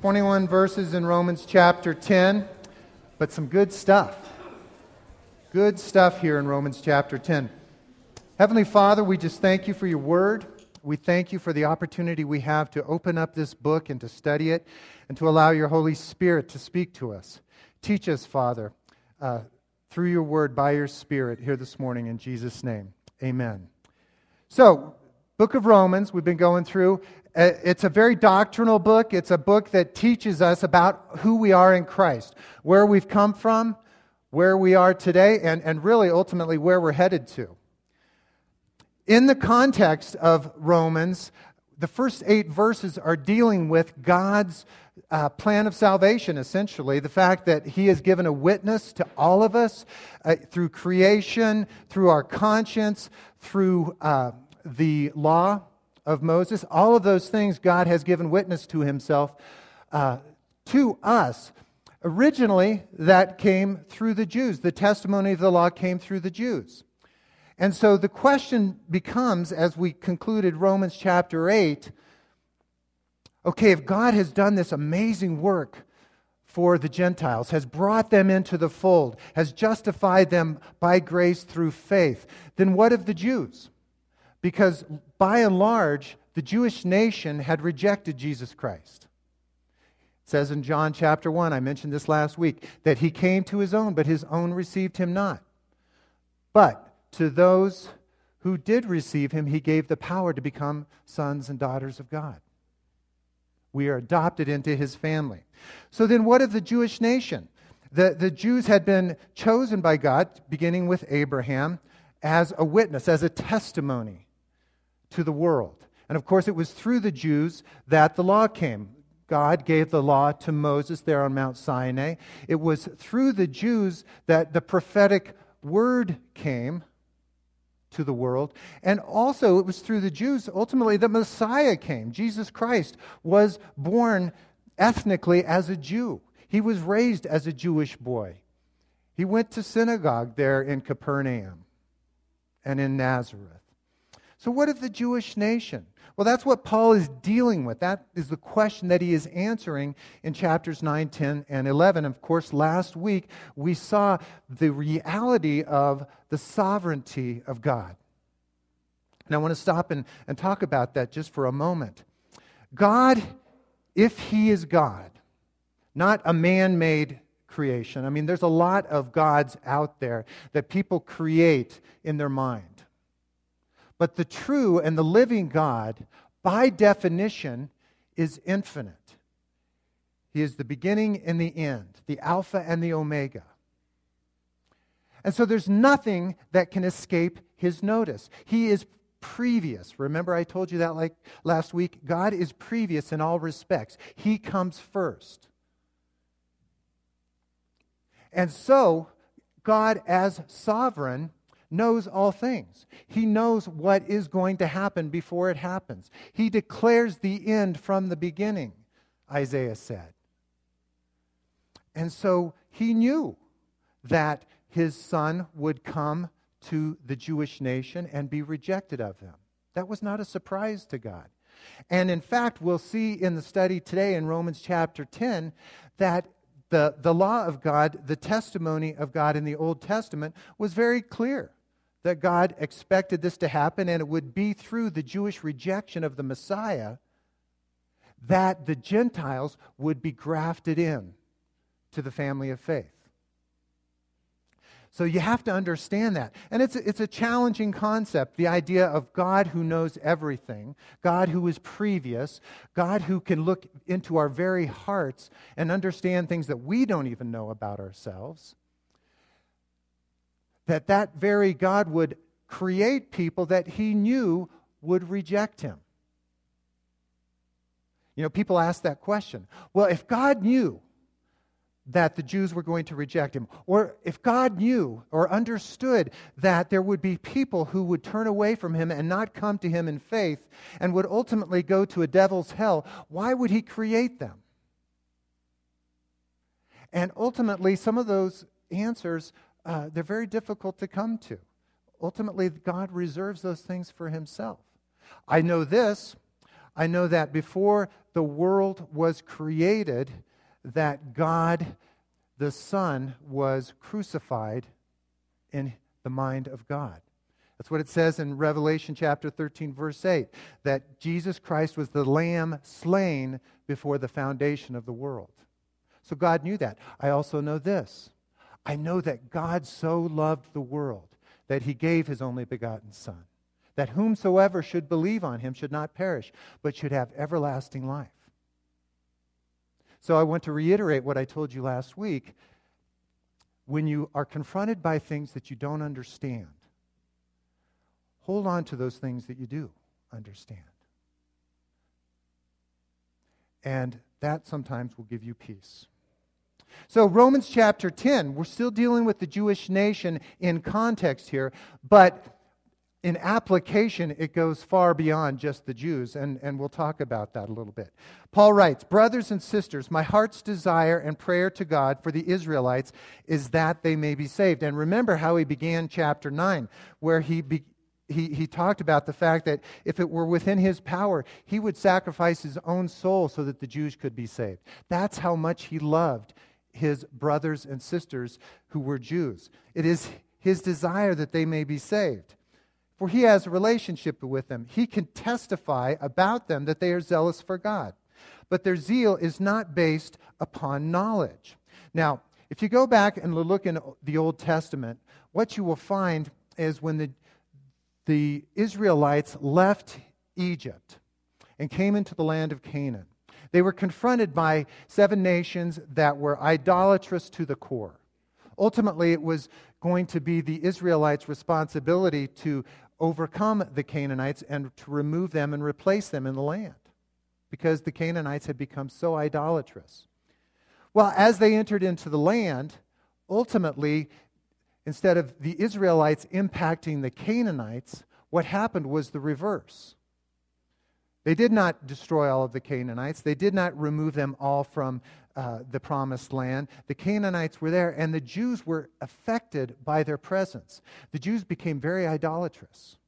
21 verses in Romans chapter 10, but some good stuff. Good stuff here in Romans chapter 10. Heavenly Father, we just thank you for your word. We thank you for the opportunity we have to open up this book and to study it and to allow your Holy Spirit to speak to us. Teach us, Father, uh, through your word by your Spirit here this morning in Jesus' name. Amen. So, book of Romans, we've been going through. Uh, it's a very doctrinal book. It's a book that teaches us about who we are in Christ, where we've come from, where we are today, and, and really ultimately where we're headed to. In the context of Romans, the first eight verses are dealing with God's uh, plan of salvation, essentially. The fact that He has given a witness to all of us uh, through creation, through our conscience, through uh, the law of Moses, all of those things God has given witness to himself uh, to us. Originally, that came through the Jews. The testimony of the law came through the Jews. And so the question becomes, as we concluded Romans chapter 8, okay, if God has done this amazing work for the Gentiles, has brought them into the fold, has justified them by grace through faith, then what of the Jews? Because by and large, the Jewish nation had rejected Jesus Christ. It says in John chapter 1, I mentioned this last week, that he came to his own, but his own received him not. But to those who did receive him, he gave the power to become sons and daughters of God. We are adopted into his family. So then, what of the Jewish nation? The, the Jews had been chosen by God, beginning with Abraham, as a witness, as a testimony to the world. And of course, it was through the Jews that the law came. God gave the law to Moses there on Mount Sinai. It was through the Jews that the prophetic word came to the world. And also, it was through the Jews, ultimately, the Messiah came. Jesus Christ was born ethnically as a Jew, he was raised as a Jewish boy. He went to synagogue there in Capernaum and in Nazareth. So, what of the Jewish nation? Well, that's what Paul is dealing with. That is the question that he is answering in chapters 9, 10, and 11. Of course, last week we saw the reality of the sovereignty of God. And I want to stop and, and talk about that just for a moment. God, if He is God, not a man made creation, I mean, there's a lot of gods out there that people create in their mind. But the true and the living God, by definition, is infinite. He is the beginning and the end, the Alpha and the Omega. And so there's nothing that can escape his notice. He is previous. Remember, I told you that like last week? God is previous in all respects, He comes first. And so, God, as sovereign, knows all things. He knows what is going to happen before it happens. He declares the end from the beginning, Isaiah said. And so he knew that his son would come to the Jewish nation and be rejected of them. That was not a surprise to God. And in fact, we'll see in the study today in Romans chapter 10 that the, the law of God, the testimony of God in the Old Testament, was very clear that God expected this to happen, and it would be through the Jewish rejection of the Messiah that the Gentiles would be grafted in to the family of faith. So you have to understand that. And it's a, it's a challenging concept the idea of God who knows everything, God who is previous, God who can look into our very hearts and understand things that we don't even know about ourselves that that very God would create people that he knew would reject him. You know, people ask that question. Well, if God knew that the Jews were going to reject him, or if God knew or understood that there would be people who would turn away from him and not come to him in faith and would ultimately go to a devil's hell, why would he create them? And ultimately, some of those answers uh, they're very difficult to come to. Ultimately, God reserves those things for Himself. I know this. I know that before the world was created that God the Son was crucified in the mind of God. That's what it says in Revelation chapter 13, verse 8, that Jesus Christ was the Lamb slain before the foundation of the world. So God knew that. I also know this I know that God so loved the world that he gave his only begotten Son, that whomsoever should believe on him should not perish, but should have everlasting life. So I want to reiterate what I told you last week. When you are confronted by things that you don't understand, hold on to those things that you do understand. And that sometimes will give you peace. So, Romans chapter 10, we're still dealing with the Jewish nation in context here, but in application, it goes far beyond just the Jews, and, and we'll talk about that a little bit. Paul writes Brothers and sisters, my heart's desire and prayer to God for the Israelites is that they may be saved. And remember how he began chapter 9, where he, be, he, he talked about the fact that if it were within his power, he would sacrifice his own soul so that the Jews could be saved. That's how much he loved his brothers and sisters who were Jews. It is his desire that they may be saved for he has a relationship with them. He can testify about them that they are zealous for God. But their zeal is not based upon knowledge. Now, if you go back and look in the Old Testament, what you will find is when the, the Israelites left Egypt and came into the land of Canaan, they were confronted by seven nations that were idolatrous to the core. Ultimately, it was going to be the Israelites' responsibility to overcome the Canaanites and to remove them and replace them in the land because the Canaanites had become so idolatrous. Well, as they entered into the land, ultimately, instead of the Israelites impacting the Canaanites, what happened was the reverse. They did not destroy all of the Canaanites. They did not remove them all from uh, the promised land. The Canaanites were there, and the Jews were affected by their presence. The Jews became very idolatrous.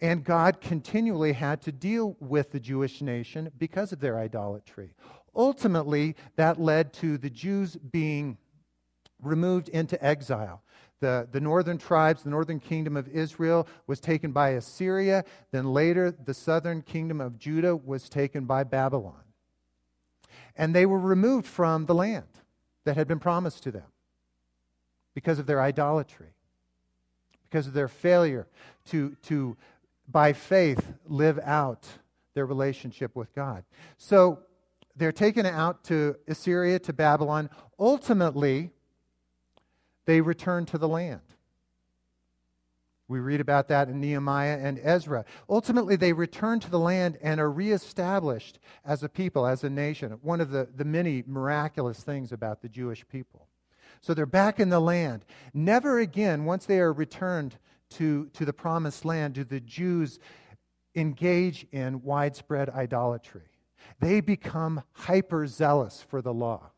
And God continually had to deal with the Jewish nation because of their idolatry. Ultimately, that led to the Jews being removed into exile. The, the northern tribes, the northern kingdom of Israel, was taken by Assyria. Then later, the southern kingdom of Judah was taken by Babylon. And they were removed from the land that had been promised to them because of their idolatry, because of their failure to, to by faith, live out their relationship with God. So they're taken out to Assyria, to Babylon. Ultimately, they return to the land. We read about that in Nehemiah and Ezra. Ultimately, they return to the land and are reestablished as a people, as a nation. One of the, the many miraculous things about the Jewish people. So they're back in the land. Never again, once they are returned to, to the promised land, do the Jews engage in widespread idolatry. They become hyper zealous for the law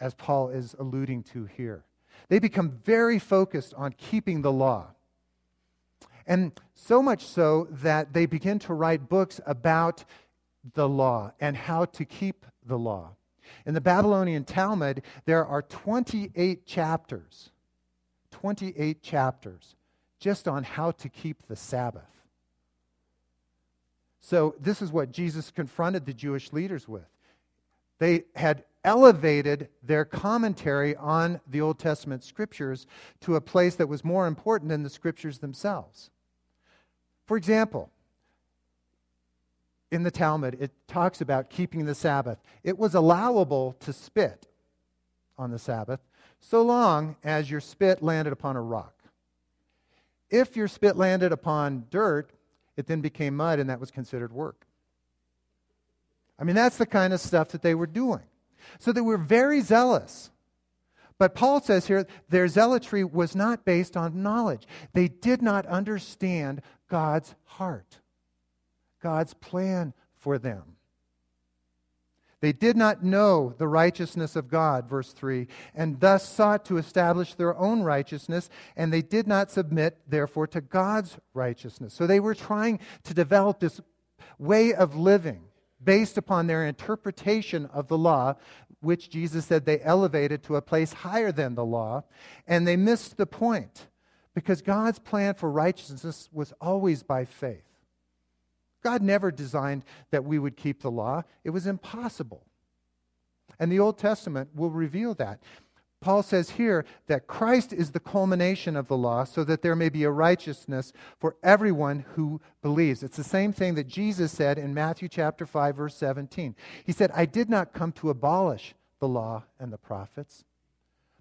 as Paul is alluding to here. They become very focused on keeping the law. And so much so that they begin to write books about the law and how to keep the law. In the Babylonian Talmud, there are 28 chapters, 28 chapters just on how to keep the Sabbath. So, this is what Jesus confronted the Jewish leaders with. They had elevated their commentary on the Old Testament scriptures to a place that was more important than the scriptures themselves. For example, in the Talmud, it talks about keeping the Sabbath. It was allowable to spit on the Sabbath so long as your spit landed upon a rock. If your spit landed upon dirt, it then became mud, and that was considered work. I mean, that's the kind of stuff that they were doing. So they were very zealous. But Paul says here their zealotry was not based on knowledge. They did not understand God's heart, God's plan for them. They did not know the righteousness of God, verse 3, and thus sought to establish their own righteousness, and they did not submit, therefore, to God's righteousness. So they were trying to develop this way of living based upon their interpretation of the law, which Jesus said they elevated to a place higher than the law, and they missed the point because God's plan for righteousness was always by faith. God never designed that we would keep the law, it was impossible. And the Old Testament will reveal that. Paul says here that Christ is the culmination of the law so that there may be a righteousness for everyone who believes. It's the same thing that Jesus said in Matthew chapter 5 verse 17. He said, "I did not come to abolish the law and the prophets,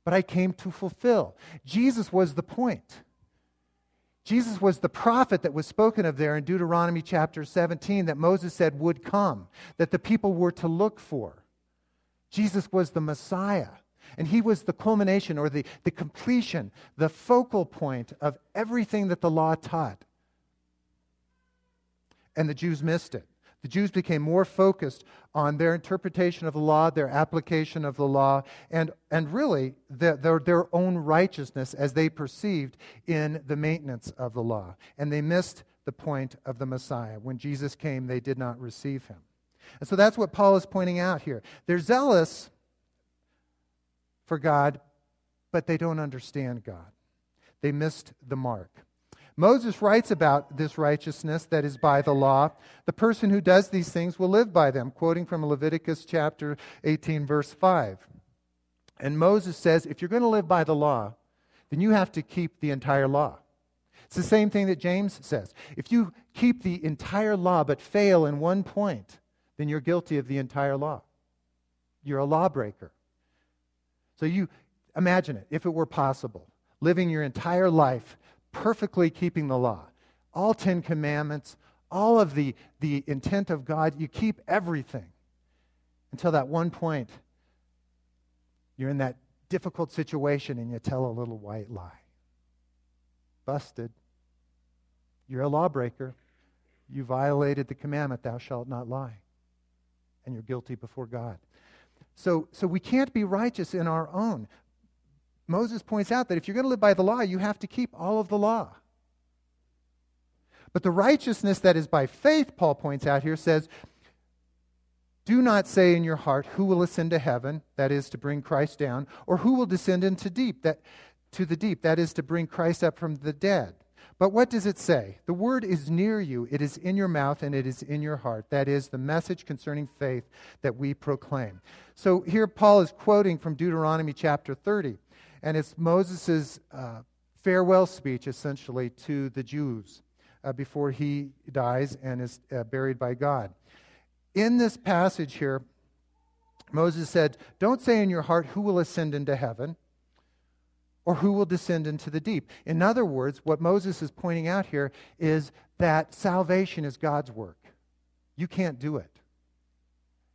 but I came to fulfill." Jesus was the point. Jesus was the prophet that was spoken of there in Deuteronomy chapter 17 that Moses said would come, that the people were to look for. Jesus was the Messiah. And he was the culmination or the, the completion, the focal point of everything that the law taught. And the Jews missed it. The Jews became more focused on their interpretation of the law, their application of the law, and, and really their, their, their own righteousness as they perceived in the maintenance of the law. And they missed the point of the Messiah. When Jesus came, they did not receive him. And so that's what Paul is pointing out here. They're zealous for God, but they don't understand God. They missed the mark. Moses writes about this righteousness that is by the law. The person who does these things will live by them, quoting from Leviticus chapter 18, verse 5. And Moses says, if you're going to live by the law, then you have to keep the entire law. It's the same thing that James says. If you keep the entire law but fail in one point, then you're guilty of the entire law. You're a lawbreaker. So you imagine it, if it were possible, living your entire life perfectly keeping the law, all Ten Commandments, all of the, the intent of God, you keep everything until that one point you're in that difficult situation and you tell a little white lie. Busted. You're a lawbreaker. You violated the commandment, thou shalt not lie. And you're guilty before God. So, so we can't be righteous in our own. Moses points out that if you're going to live by the law, you have to keep all of the law. But the righteousness that is by faith, Paul points out here, says, Do not say in your heart, Who will ascend to heaven, that is to bring Christ down, or who will descend into deep, that to the deep, that is to bring Christ up from the dead. But what does it say? The word is near you, it is in your mouth, and it is in your heart. That is the message concerning faith that we proclaim. So here Paul is quoting from Deuteronomy chapter 30, and it's Moses' uh, farewell speech, essentially, to the Jews uh, before he dies and is uh, buried by God. In this passage here, Moses said, Don't say in your heart, Who will ascend into heaven? Or who will descend into the deep. In other words, what Moses is pointing out here is that salvation is God's work. You can't do it.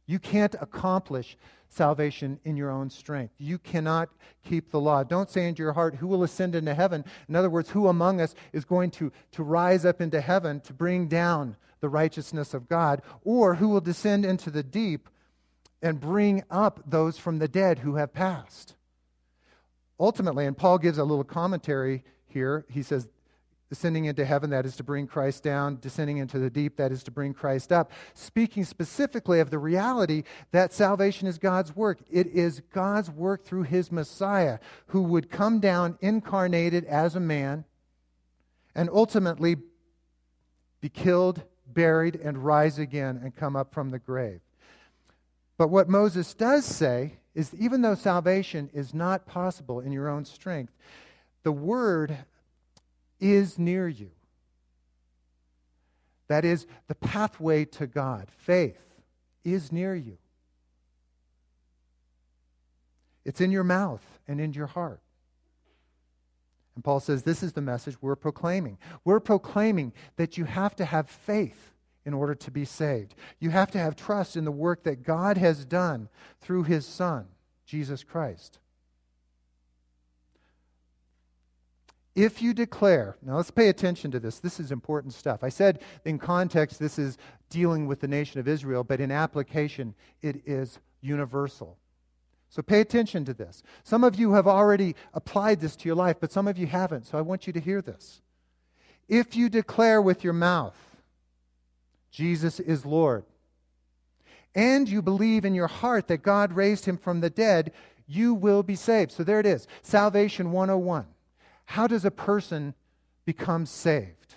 You can't accomplish salvation in your own strength. You cannot keep the law. Don't say into your heart, Who will ascend into heaven? In other words, who among us is going to, to rise up into heaven to bring down the righteousness of God? Or who will descend into the deep and bring up those from the dead who have passed? Ultimately, and Paul gives a little commentary here, he says, Ascending into heaven, that is to bring Christ down, descending into the deep, that is to bring Christ up, speaking specifically of the reality that salvation is God's work. It is God's work through his Messiah, who would come down incarnated as a man and ultimately be killed, buried, and rise again and come up from the grave. But what Moses does say is even though salvation is not possible in your own strength, the Word is near you. That is the pathway to God. Faith is near you. It's in your mouth and in your heart. And Paul says this is the message we're proclaiming. We're proclaiming that you have to have faith in order to be saved. You have to have trust in the work that God has done through his Son, Jesus Christ. If you declare, now let's pay attention to this. This is important stuff. I said in context this is dealing with the nation of Israel, but in application it is universal. So pay attention to this. Some of you have already applied this to your life, but some of you haven't. So I want you to hear this. If you declare with your mouth Jesus is Lord, and you believe in your heart that God raised him from the dead, you will be saved. So there it is Salvation 101. How does a person become saved?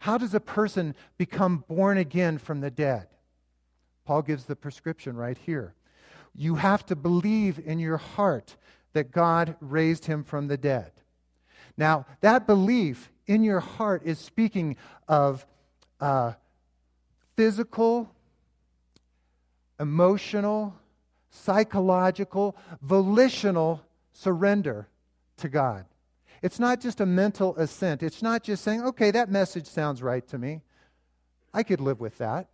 How does a person become born again from the dead? Paul gives the prescription right here. You have to believe in your heart that God raised him from the dead. Now, that belief in your heart is speaking of uh, physical, emotional, psychological, volitional surrender to God. It's not just a mental assent. It's not just saying, okay, that message sounds right to me. I could live with that.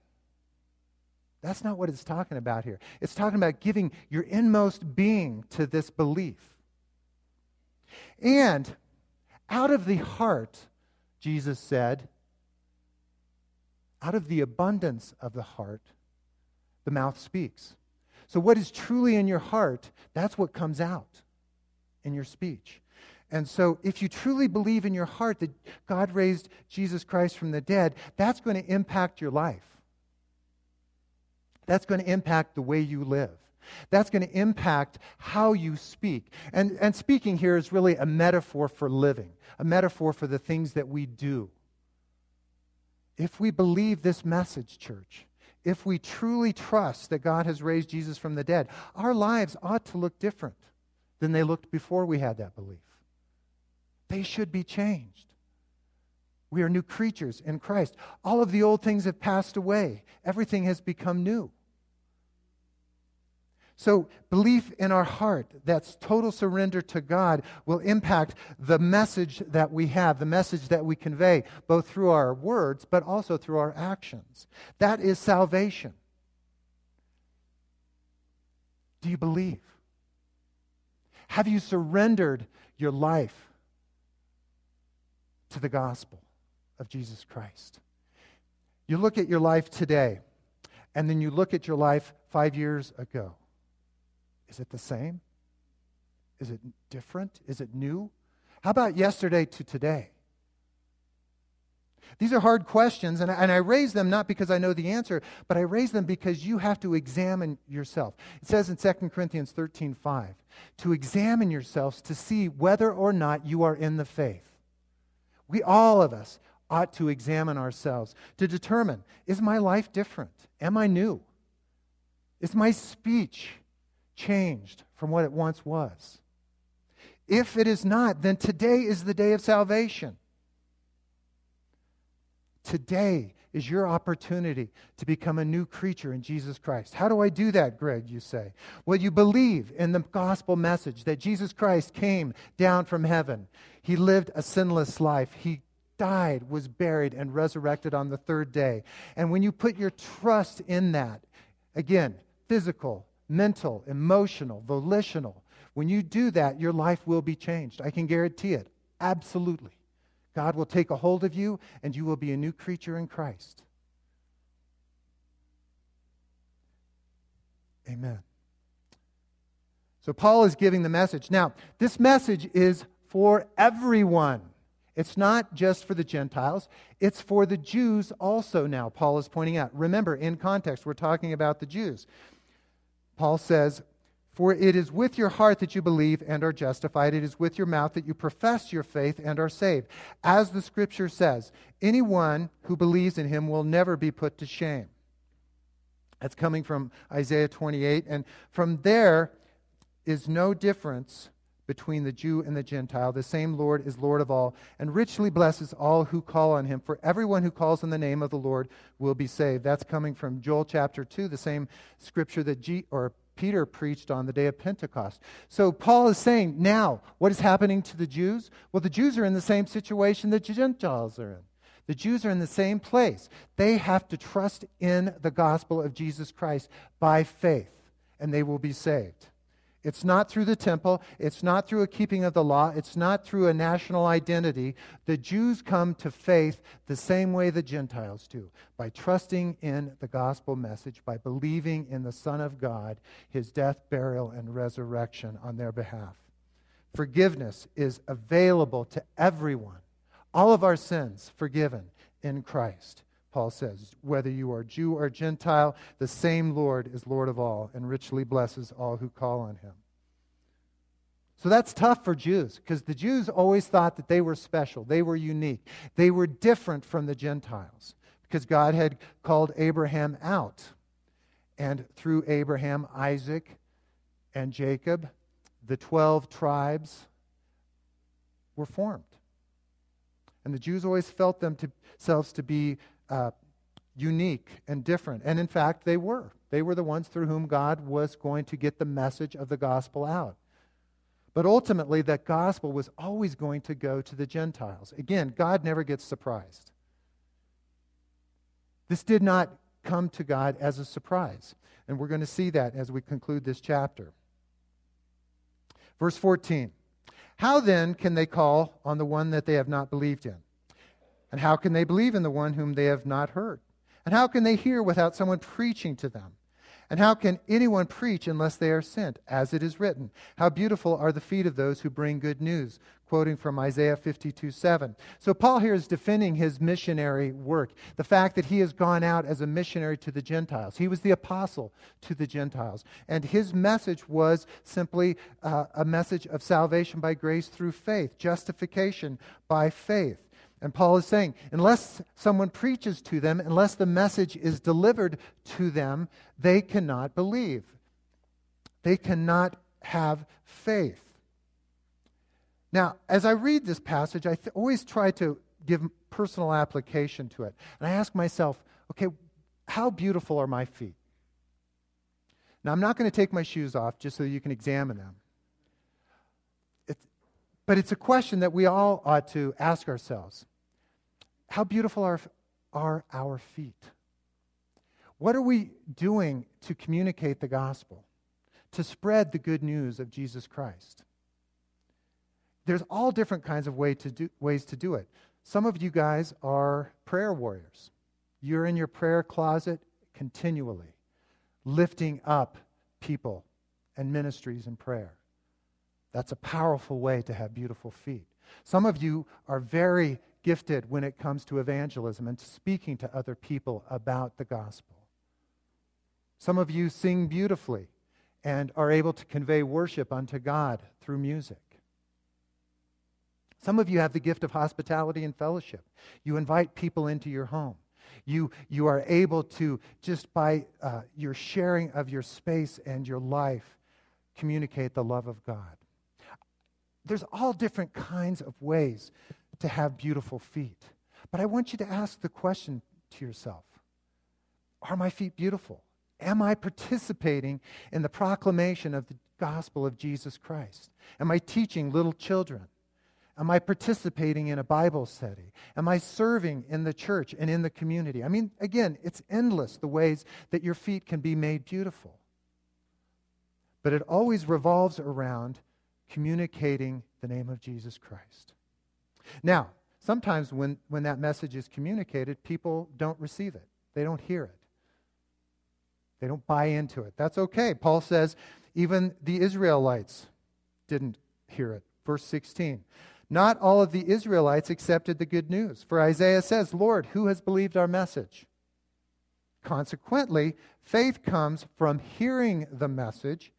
That's not what it's talking about here. It's talking about giving your inmost being to this belief. And out of the heart, Jesus said, out of the abundance of the heart, the mouth speaks. So, what is truly in your heart, that's what comes out in your speech. And so, if you truly believe in your heart that God raised Jesus Christ from the dead, that's going to impact your life. That's going to impact the way you live. That's going to impact how you speak. And, and speaking here is really a metaphor for living, a metaphor for the things that we do. If we believe this message, church, if we truly trust that God has raised Jesus from the dead, our lives ought to look different than they looked before we had that belief. They should be changed. We are new creatures in Christ. All of the old things have passed away, everything has become new. So, belief in our heart, that's total surrender to God, will impact the message that we have, the message that we convey, both through our words, but also through our actions. That is salvation. Do you believe? Have you surrendered your life to the gospel of Jesus Christ? You look at your life today, and then you look at your life five years ago. Is it the same? Is it different? Is it new? How about yesterday to today? These are hard questions, and I, and I raise them not because I know the answer, but I raise them because you have to examine yourself. It says in 2 Corinthians 13 5, to examine yourselves to see whether or not you are in the faith. We, all of us, ought to examine ourselves to determine is my life different? Am I new? Is my speech changed from what it once was? If it is not, then today is the day of salvation. Today is your opportunity to become a new creature in Jesus Christ. How do I do that, Greg? You say. Well, you believe in the gospel message that Jesus Christ came down from heaven. He lived a sinless life. He died, was buried, and resurrected on the third day. And when you put your trust in that, again, physical, mental, emotional, volitional. When you do that, your life will be changed. I can guarantee it. Absolutely. God will take a hold of you, and you will be a new creature in Christ. Amen. So, Paul is giving the message. Now, this message is for everyone. It's not just for the Gentiles, it's for the Jews also now, Paul is pointing out. Remember, in context, we're talking about the Jews. Paul says, For it is with your heart that you believe and are justified. It is with your mouth that you profess your faith and are saved. As the scripture says, anyone who believes in him will never be put to shame. That's coming from Isaiah 28. And from there is no difference between the Jew and the Gentile. The same Lord is Lord of all, and richly blesses all who call on him. For everyone who calls on the name of the Lord will be saved. That's coming from Joel chapter 2, the same scripture that G, or Peter preached on the day of Pentecost. So Paul is saying, now, what is happening to the Jews? Well, the Jews are in the same situation that the Gentiles are in. The Jews are in the same place. They have to trust in the gospel of Jesus Christ by faith, and they will be saved. It's not through the temple. It's not through a keeping of the law. It's not through a national identity. The Jews come to faith the same way the Gentiles do by trusting in the gospel message, by believing in the Son of God, his death, burial, and resurrection on their behalf. Forgiveness is available to everyone. All of our sins forgiven in Christ Paul says. Whether you are Jew or Gentile, the same Lord is Lord of all and richly blesses all who call on him. So that's tough for Jews because the Jews always thought that they were special, they were unique, they were different from the Gentiles because God had called Abraham out. And through Abraham, Isaac, and Jacob, the 12 tribes were formed. And the Jews always felt themselves to be uh, unique and different. And in fact, they were. They were the ones through whom God was going to get the message of the gospel out. But ultimately, that gospel was always going to go to the Gentiles. Again, God never gets surprised. This did not come to God as a surprise. And we're going to see that as we conclude this chapter. Verse 14 How then can they call on the one that they have not believed in? And how can they believe in the one whom they have not heard? And how can they hear without someone preaching to them? And how can anyone preach unless they are sent? As it is written, How beautiful are the feet of those who bring good news, quoting from Isaiah 52 7. So Paul here is defending his missionary work, the fact that he has gone out as a missionary to the Gentiles. He was the apostle to the Gentiles. And his message was simply uh, a message of salvation by grace through faith, justification by faith. And Paul is saying, unless someone preaches to them, unless the message is delivered to them, they cannot believe. They cannot have faith. Now, as I read this passage, I th- always try to give personal application to it. And I ask myself, okay, how beautiful are my feet? Now, I'm not going to take my shoes off just so you can examine them. It's, but it's a question that we all ought to ask ourselves. How beautiful are, are our feet? What are we doing to communicate the gospel, to spread the good news of Jesus Christ? There's all different kinds of way to do, ways to do it. Some of you guys are prayer warriors. You're in your prayer closet continually, lifting up people and ministries in prayer. That's a powerful way to have beautiful feet. Some of you are very gifted when it comes to evangelism and speaking to other people about the gospel. Some of you sing beautifully and are able to convey worship unto God through music. Some of you have the gift of hospitality and fellowship. You invite people into your home. You, you are able to, just by uh, your sharing of your space and your life, communicate the love of God. There's all different kinds of ways to have beautiful feet. But I want you to ask the question to yourself Are my feet beautiful? Am I participating in the proclamation of the gospel of Jesus Christ? Am I teaching little children? Am I participating in a Bible study? Am I serving in the church and in the community? I mean, again, it's endless the ways that your feet can be made beautiful. But it always revolves around communicating the name of Jesus Christ. Now, sometimes when, when that message is communicated, people don't receive it, they don't hear it, they don't buy into it. That's okay. Paul says even the Israelites didn't hear it. Verse 16. Not all of the Israelites accepted the good news. For Isaiah says, Lord, who has believed our message? Consequently, faith comes from hearing the message,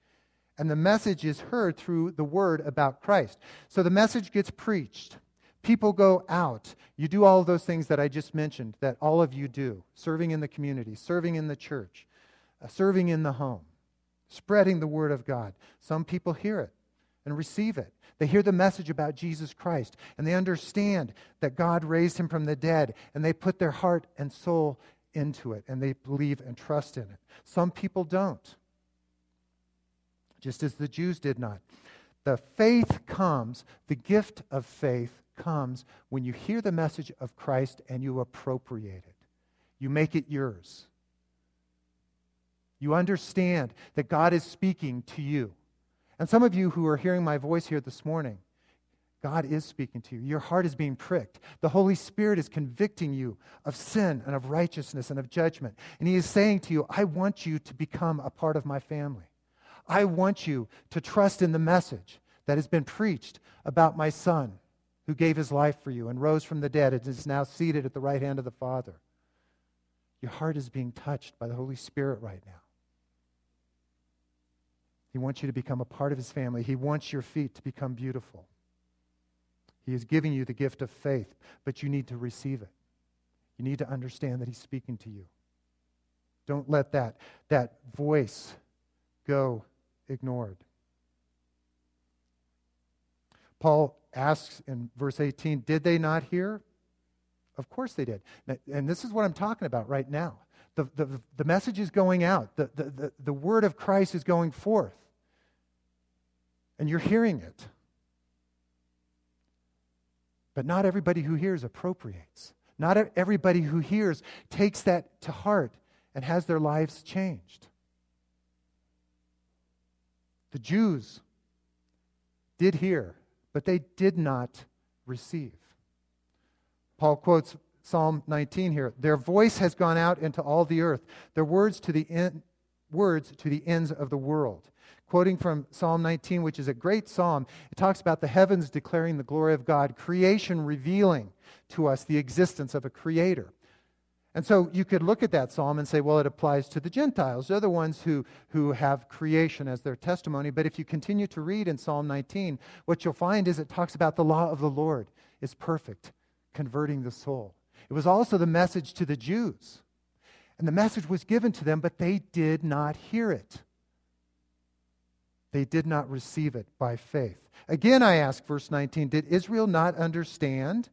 and the message is heard through the word about Christ. So the message gets preached. People go out. You do all those things that I just mentioned that all of you do serving in the community, serving in the church, uh, serving in the home, spreading the word of God. Some people hear it and receive it. They hear the message about Jesus Christ and they understand that God raised him from the dead and they put their heart and soul into it and they believe and trust in it. Some people don't, just as the Jews did not. The faith comes, the gift of faith comes when you hear the message of Christ and you appropriate it. You make it yours. You understand that God is speaking to you. And some of you who are hearing my voice here this morning, God is speaking to you. Your heart is being pricked. The Holy Spirit is convicting you of sin and of righteousness and of judgment. And He is saying to you, I want you to become a part of my family. I want you to trust in the message that has been preached about my son who gave his life for you and rose from the dead and is now seated at the right hand of the Father. Your heart is being touched by the Holy Spirit right now. He wants you to become a part of his family. He wants your feet to become beautiful. He is giving you the gift of faith, but you need to receive it. You need to understand that he's speaking to you. Don't let that, that voice go ignored. Paul asks in verse 18, Did they not hear? Of course they did. And this is what I'm talking about right now. The, the, the message is going out, the, the, the, the word of Christ is going forth. And you're hearing it. But not everybody who hears appropriates. Not everybody who hears takes that to heart and has their lives changed. The Jews did hear, but they did not receive. Paul quotes Psalm 19 here. Their voice has gone out into all the earth, their words to the, words to the ends of the world. Quoting from Psalm 19, which is a great psalm, it talks about the heavens declaring the glory of God, creation revealing to us the existence of a creator. And so you could look at that psalm and say, well, it applies to the Gentiles. They're the ones who, who have creation as their testimony. But if you continue to read in Psalm 19, what you'll find is it talks about the law of the Lord is perfect, converting the soul. It was also the message to the Jews. And the message was given to them, but they did not hear it. They did not receive it by faith. Again, I ask, verse 19, did Israel not understand?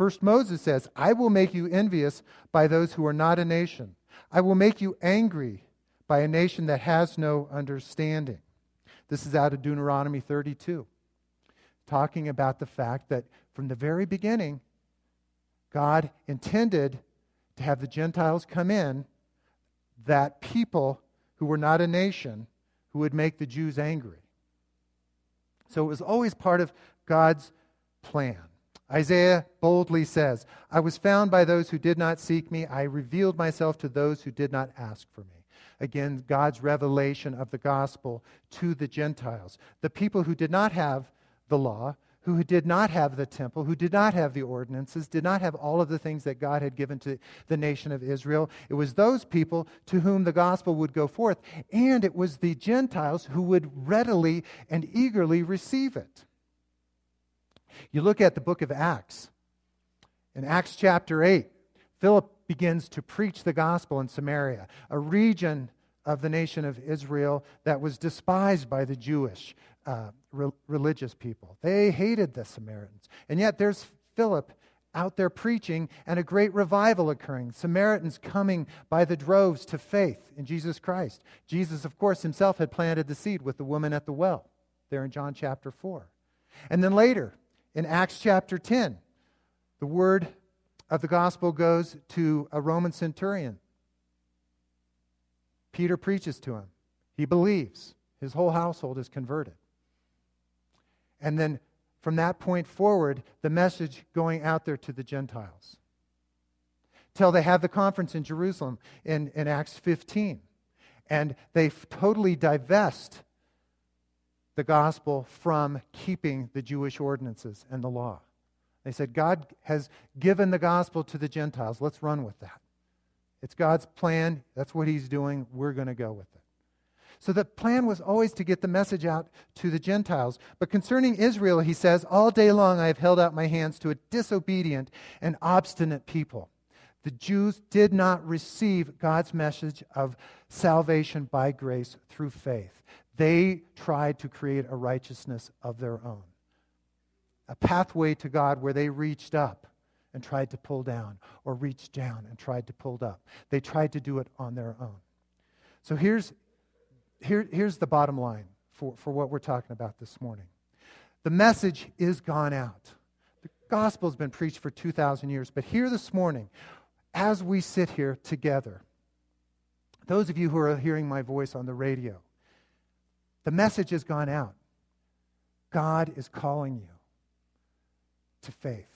First, Moses says, I will make you envious by those who are not a nation. I will make you angry by a nation that has no understanding. This is out of Deuteronomy 32, talking about the fact that from the very beginning, God intended to have the Gentiles come in, that people who were not a nation who would make the Jews angry. So it was always part of God's plan. Isaiah boldly says, I was found by those who did not seek me. I revealed myself to those who did not ask for me. Again, God's revelation of the gospel to the Gentiles. The people who did not have the law, who did not have the temple, who did not have the ordinances, did not have all of the things that God had given to the nation of Israel. It was those people to whom the gospel would go forth, and it was the Gentiles who would readily and eagerly receive it. You look at the book of Acts. In Acts chapter 8, Philip begins to preach the gospel in Samaria, a region of the nation of Israel that was despised by the Jewish uh, re- religious people. They hated the Samaritans. And yet there's Philip out there preaching and a great revival occurring. Samaritans coming by the droves to faith in Jesus Christ. Jesus, of course, himself had planted the seed with the woman at the well, there in John chapter 4. And then later, in Acts chapter 10, the word of the gospel goes to a Roman centurion. Peter preaches to him. He believes. His whole household is converted. And then from that point forward, the message going out there to the Gentiles. Till they have the conference in Jerusalem in, in Acts 15. And they totally divest the gospel from keeping the Jewish ordinances and the law. They said, God has given the gospel to the Gentiles. Let's run with that. It's God's plan. That's what He's doing. We're going to go with it. So the plan was always to get the message out to the Gentiles. But concerning Israel, he says, All day long I have held out my hands to a disobedient and obstinate people. The Jews did not receive God's message of salvation by grace through faith. They tried to create a righteousness of their own, a pathway to God where they reached up and tried to pull down, or reached down and tried to pull up. They tried to do it on their own. So here's, here, here's the bottom line for, for what we're talking about this morning the message is gone out. The gospel's been preached for 2,000 years, but here this morning, as we sit here together, those of you who are hearing my voice on the radio, the message has gone out. God is calling you to faith.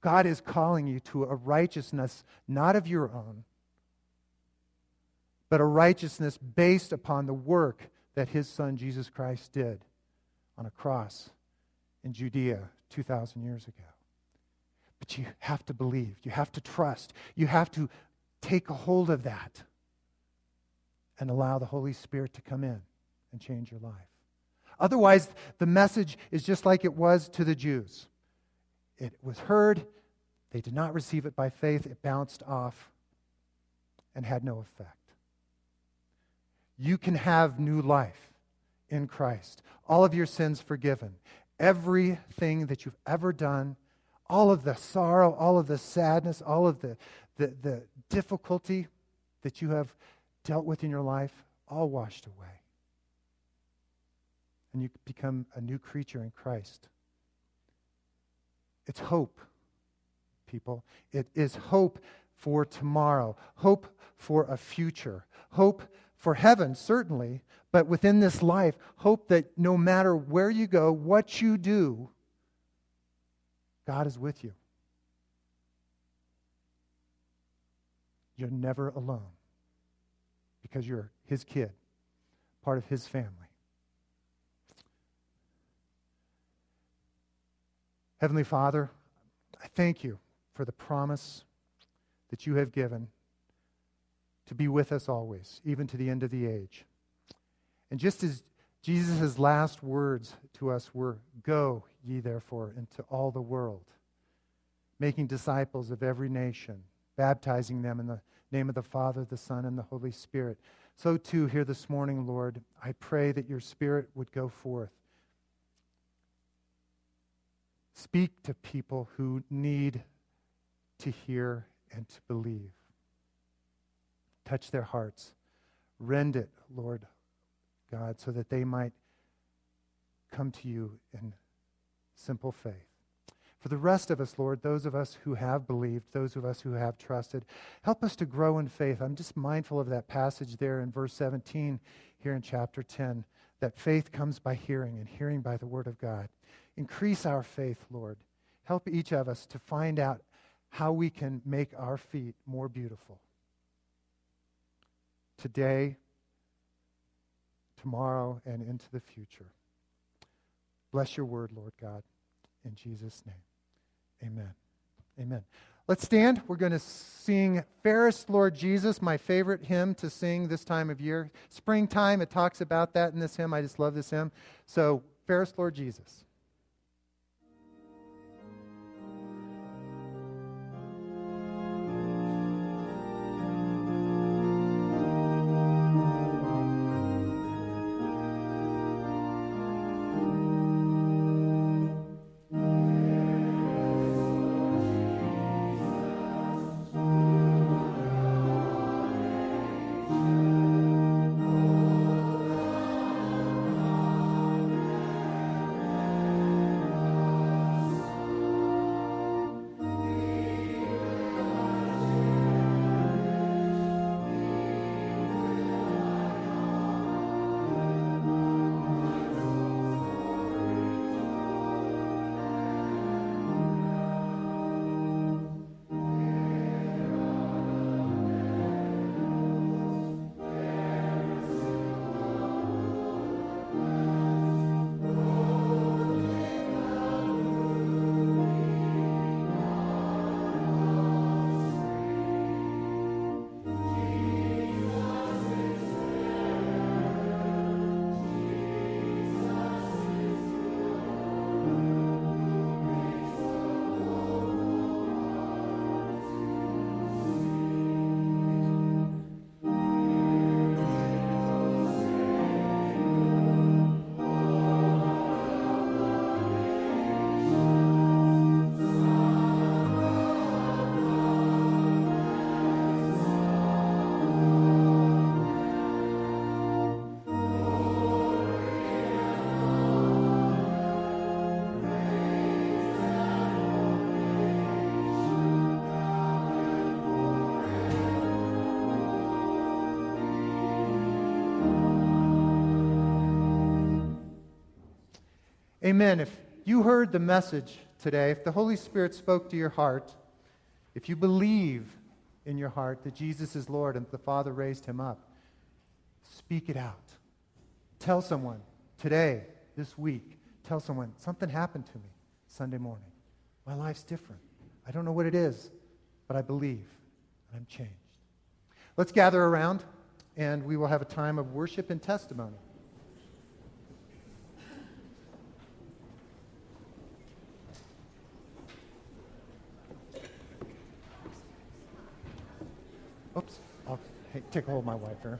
God is calling you to a righteousness not of your own, but a righteousness based upon the work that his son Jesus Christ did on a cross in Judea 2,000 years ago. But you have to believe, you have to trust, you have to take a hold of that and allow the Holy Spirit to come in and change your life. Otherwise, the message is just like it was to the Jews. It was heard, they did not receive it by faith, it bounced off and had no effect. You can have new life in Christ, all of your sins forgiven, everything that you've ever done, all of the sorrow, all of the sadness, all of the, the, the difficulty that you have dealt with in your life, all washed away. And you become a new creature in Christ. It's hope, people. It is hope for tomorrow, hope for a future, hope for heaven, certainly, but within this life, hope that no matter where you go, what you do, God is with you. You're never alone because you're his kid, part of his family. Heavenly Father, I thank you for the promise that you have given to be with us always, even to the end of the age. And just as Jesus' last words to us were, Go ye therefore into all the world, making disciples of every nation, baptizing them in the name of the Father, the Son, and the Holy Spirit. So, too, here this morning, Lord, I pray that your Spirit would go forth. Speak to people who need to hear and to believe. Touch their hearts. Rend it, Lord God, so that they might come to you in simple faith. For the rest of us, Lord, those of us who have believed, those of us who have trusted, help us to grow in faith. I'm just mindful of that passage there in verse 17 here in chapter 10 that faith comes by hearing and hearing by the word of God. Increase our faith, Lord. Help each of us to find out how we can make our feet more beautiful. Today, tomorrow, and into the future. Bless your word, Lord God, in Jesus' name. Amen. Amen. Let's stand. We're going to sing Fairest Lord Jesus, my favorite hymn to sing this time of year. Springtime, it talks about that in this hymn. I just love this hymn. So, Fairest Lord Jesus. Amen. If you heard the message today, if the Holy Spirit spoke to your heart, if you believe in your heart that Jesus is Lord and the Father raised him up, speak it out. Tell someone today, this week, tell someone, something happened to me Sunday morning. My life's different. I don't know what it is, but I believe and I'm changed. Let's gather around and we will have a time of worship and testimony. Oops, I'll take hold of my wife here.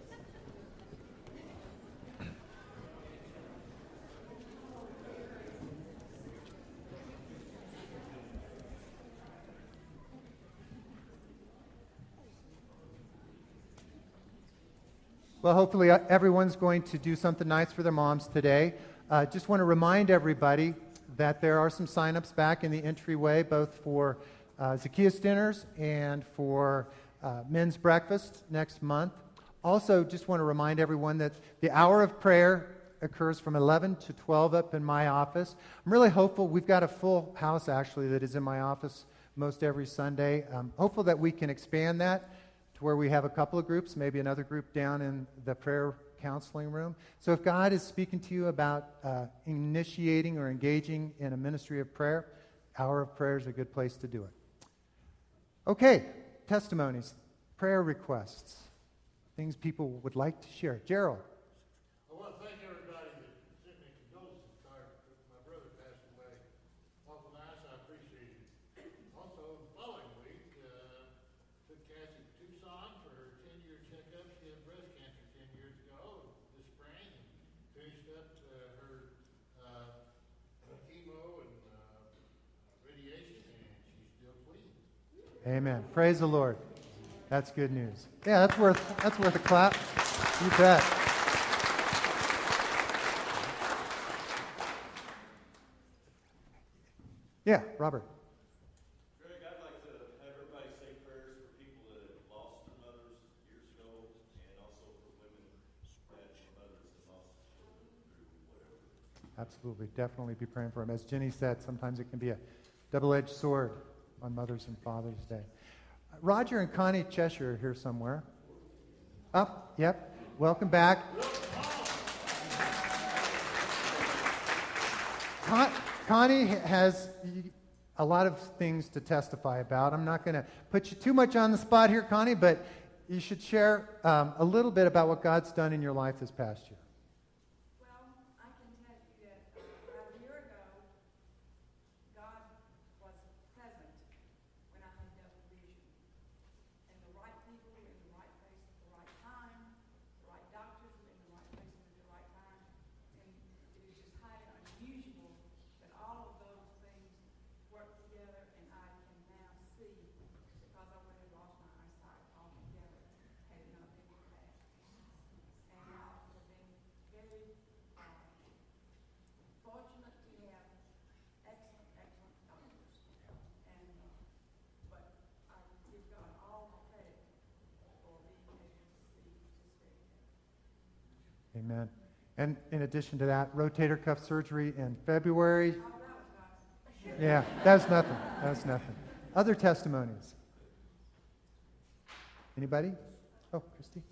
Well, hopefully, uh, everyone's going to do something nice for their moms today. Uh, just want to remind everybody that there are some sign-ups back in the entryway, both for uh, Zacchaeus dinners and for uh, men's breakfast next month. Also, just want to remind everyone that the hour of prayer occurs from 11 to 12 up in my office. I'm really hopeful. We've got a full house, actually, that is in my office most every Sunday. I'm hopeful that we can expand that to where we have a couple of groups, maybe another group down in the prayer counseling room. So if God is speaking to you about uh, initiating or engaging in a ministry of prayer, Hour of Prayer is a good place to do it. Okay, testimonies, prayer requests, things people would like to share. Gerald. Amen. Praise the Lord. That's good news. Yeah, that's worth that's worth a clap. You bet. Yeah, Robert. Greg, I'd like to have everybody say prayers for people that lost their mothers years ago, and also for women that mothers have lost children through whatever. Absolutely, definitely be praying for them. As Jenny said, sometimes it can be a double-edged sword on Mother's and Father's Day. Roger and Connie Cheshire are here somewhere. Up, yep. Welcome back. Con- Connie has a lot of things to testify about. I'm not going to put you too much on the spot here, Connie, but you should share um, a little bit about what God's done in your life this past year. And in addition to that, rotator cuff surgery in February. Yeah, that's nothing. That's nothing. Other testimonies. Anybody? Oh, Christy.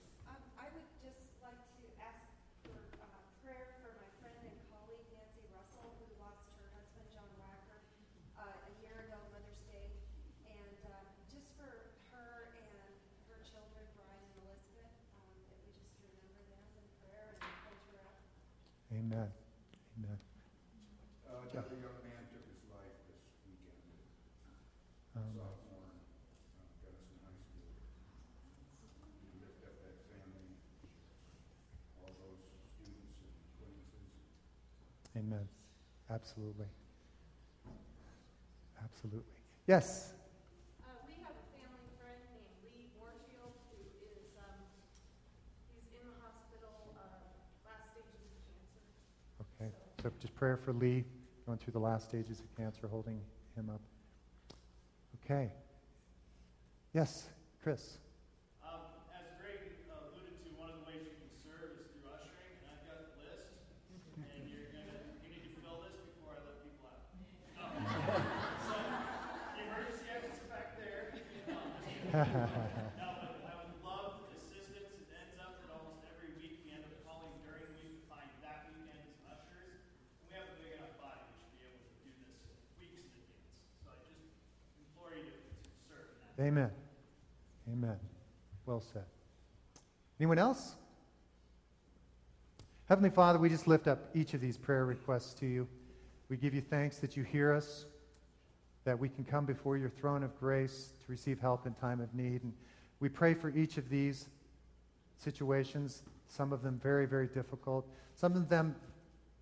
Amen. Amen. Uh, another young man took his life this weekend. Um, Sophomore, uh, Gunnison High School. We lift up that family, all those students and acquaintances. Amen. Absolutely. Absolutely. Yes. Uh we have a family friend named Lee Warfield who is um he's in the hospital uh last stages of cancer. Okay. So just prayer for Lee going through the last stages of cancer, holding him up. Okay. Yes, Chris. Um, as Greg uh, alluded to, one of the ways you can serve is through ushering, and I've got the list, and you're gonna you need to fill this before I let people out. so the emergency exit's back there. Amen. Amen. Well said. Anyone else? Heavenly Father, we just lift up each of these prayer requests to you. We give you thanks that you hear us, that we can come before your throne of grace to receive help in time of need. And we pray for each of these situations, some of them very, very difficult, some of them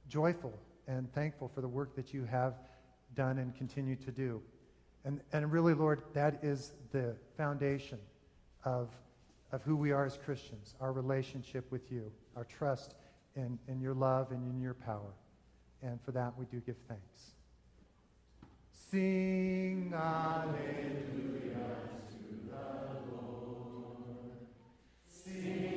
joyful and thankful for the work that you have done and continue to do. And, and really, Lord, that is the foundation of, of who we are as Christians, our relationship with you, our trust in, in your love and in your power. And for that, we do give thanks. Sing hallelujah to the Lord. Sing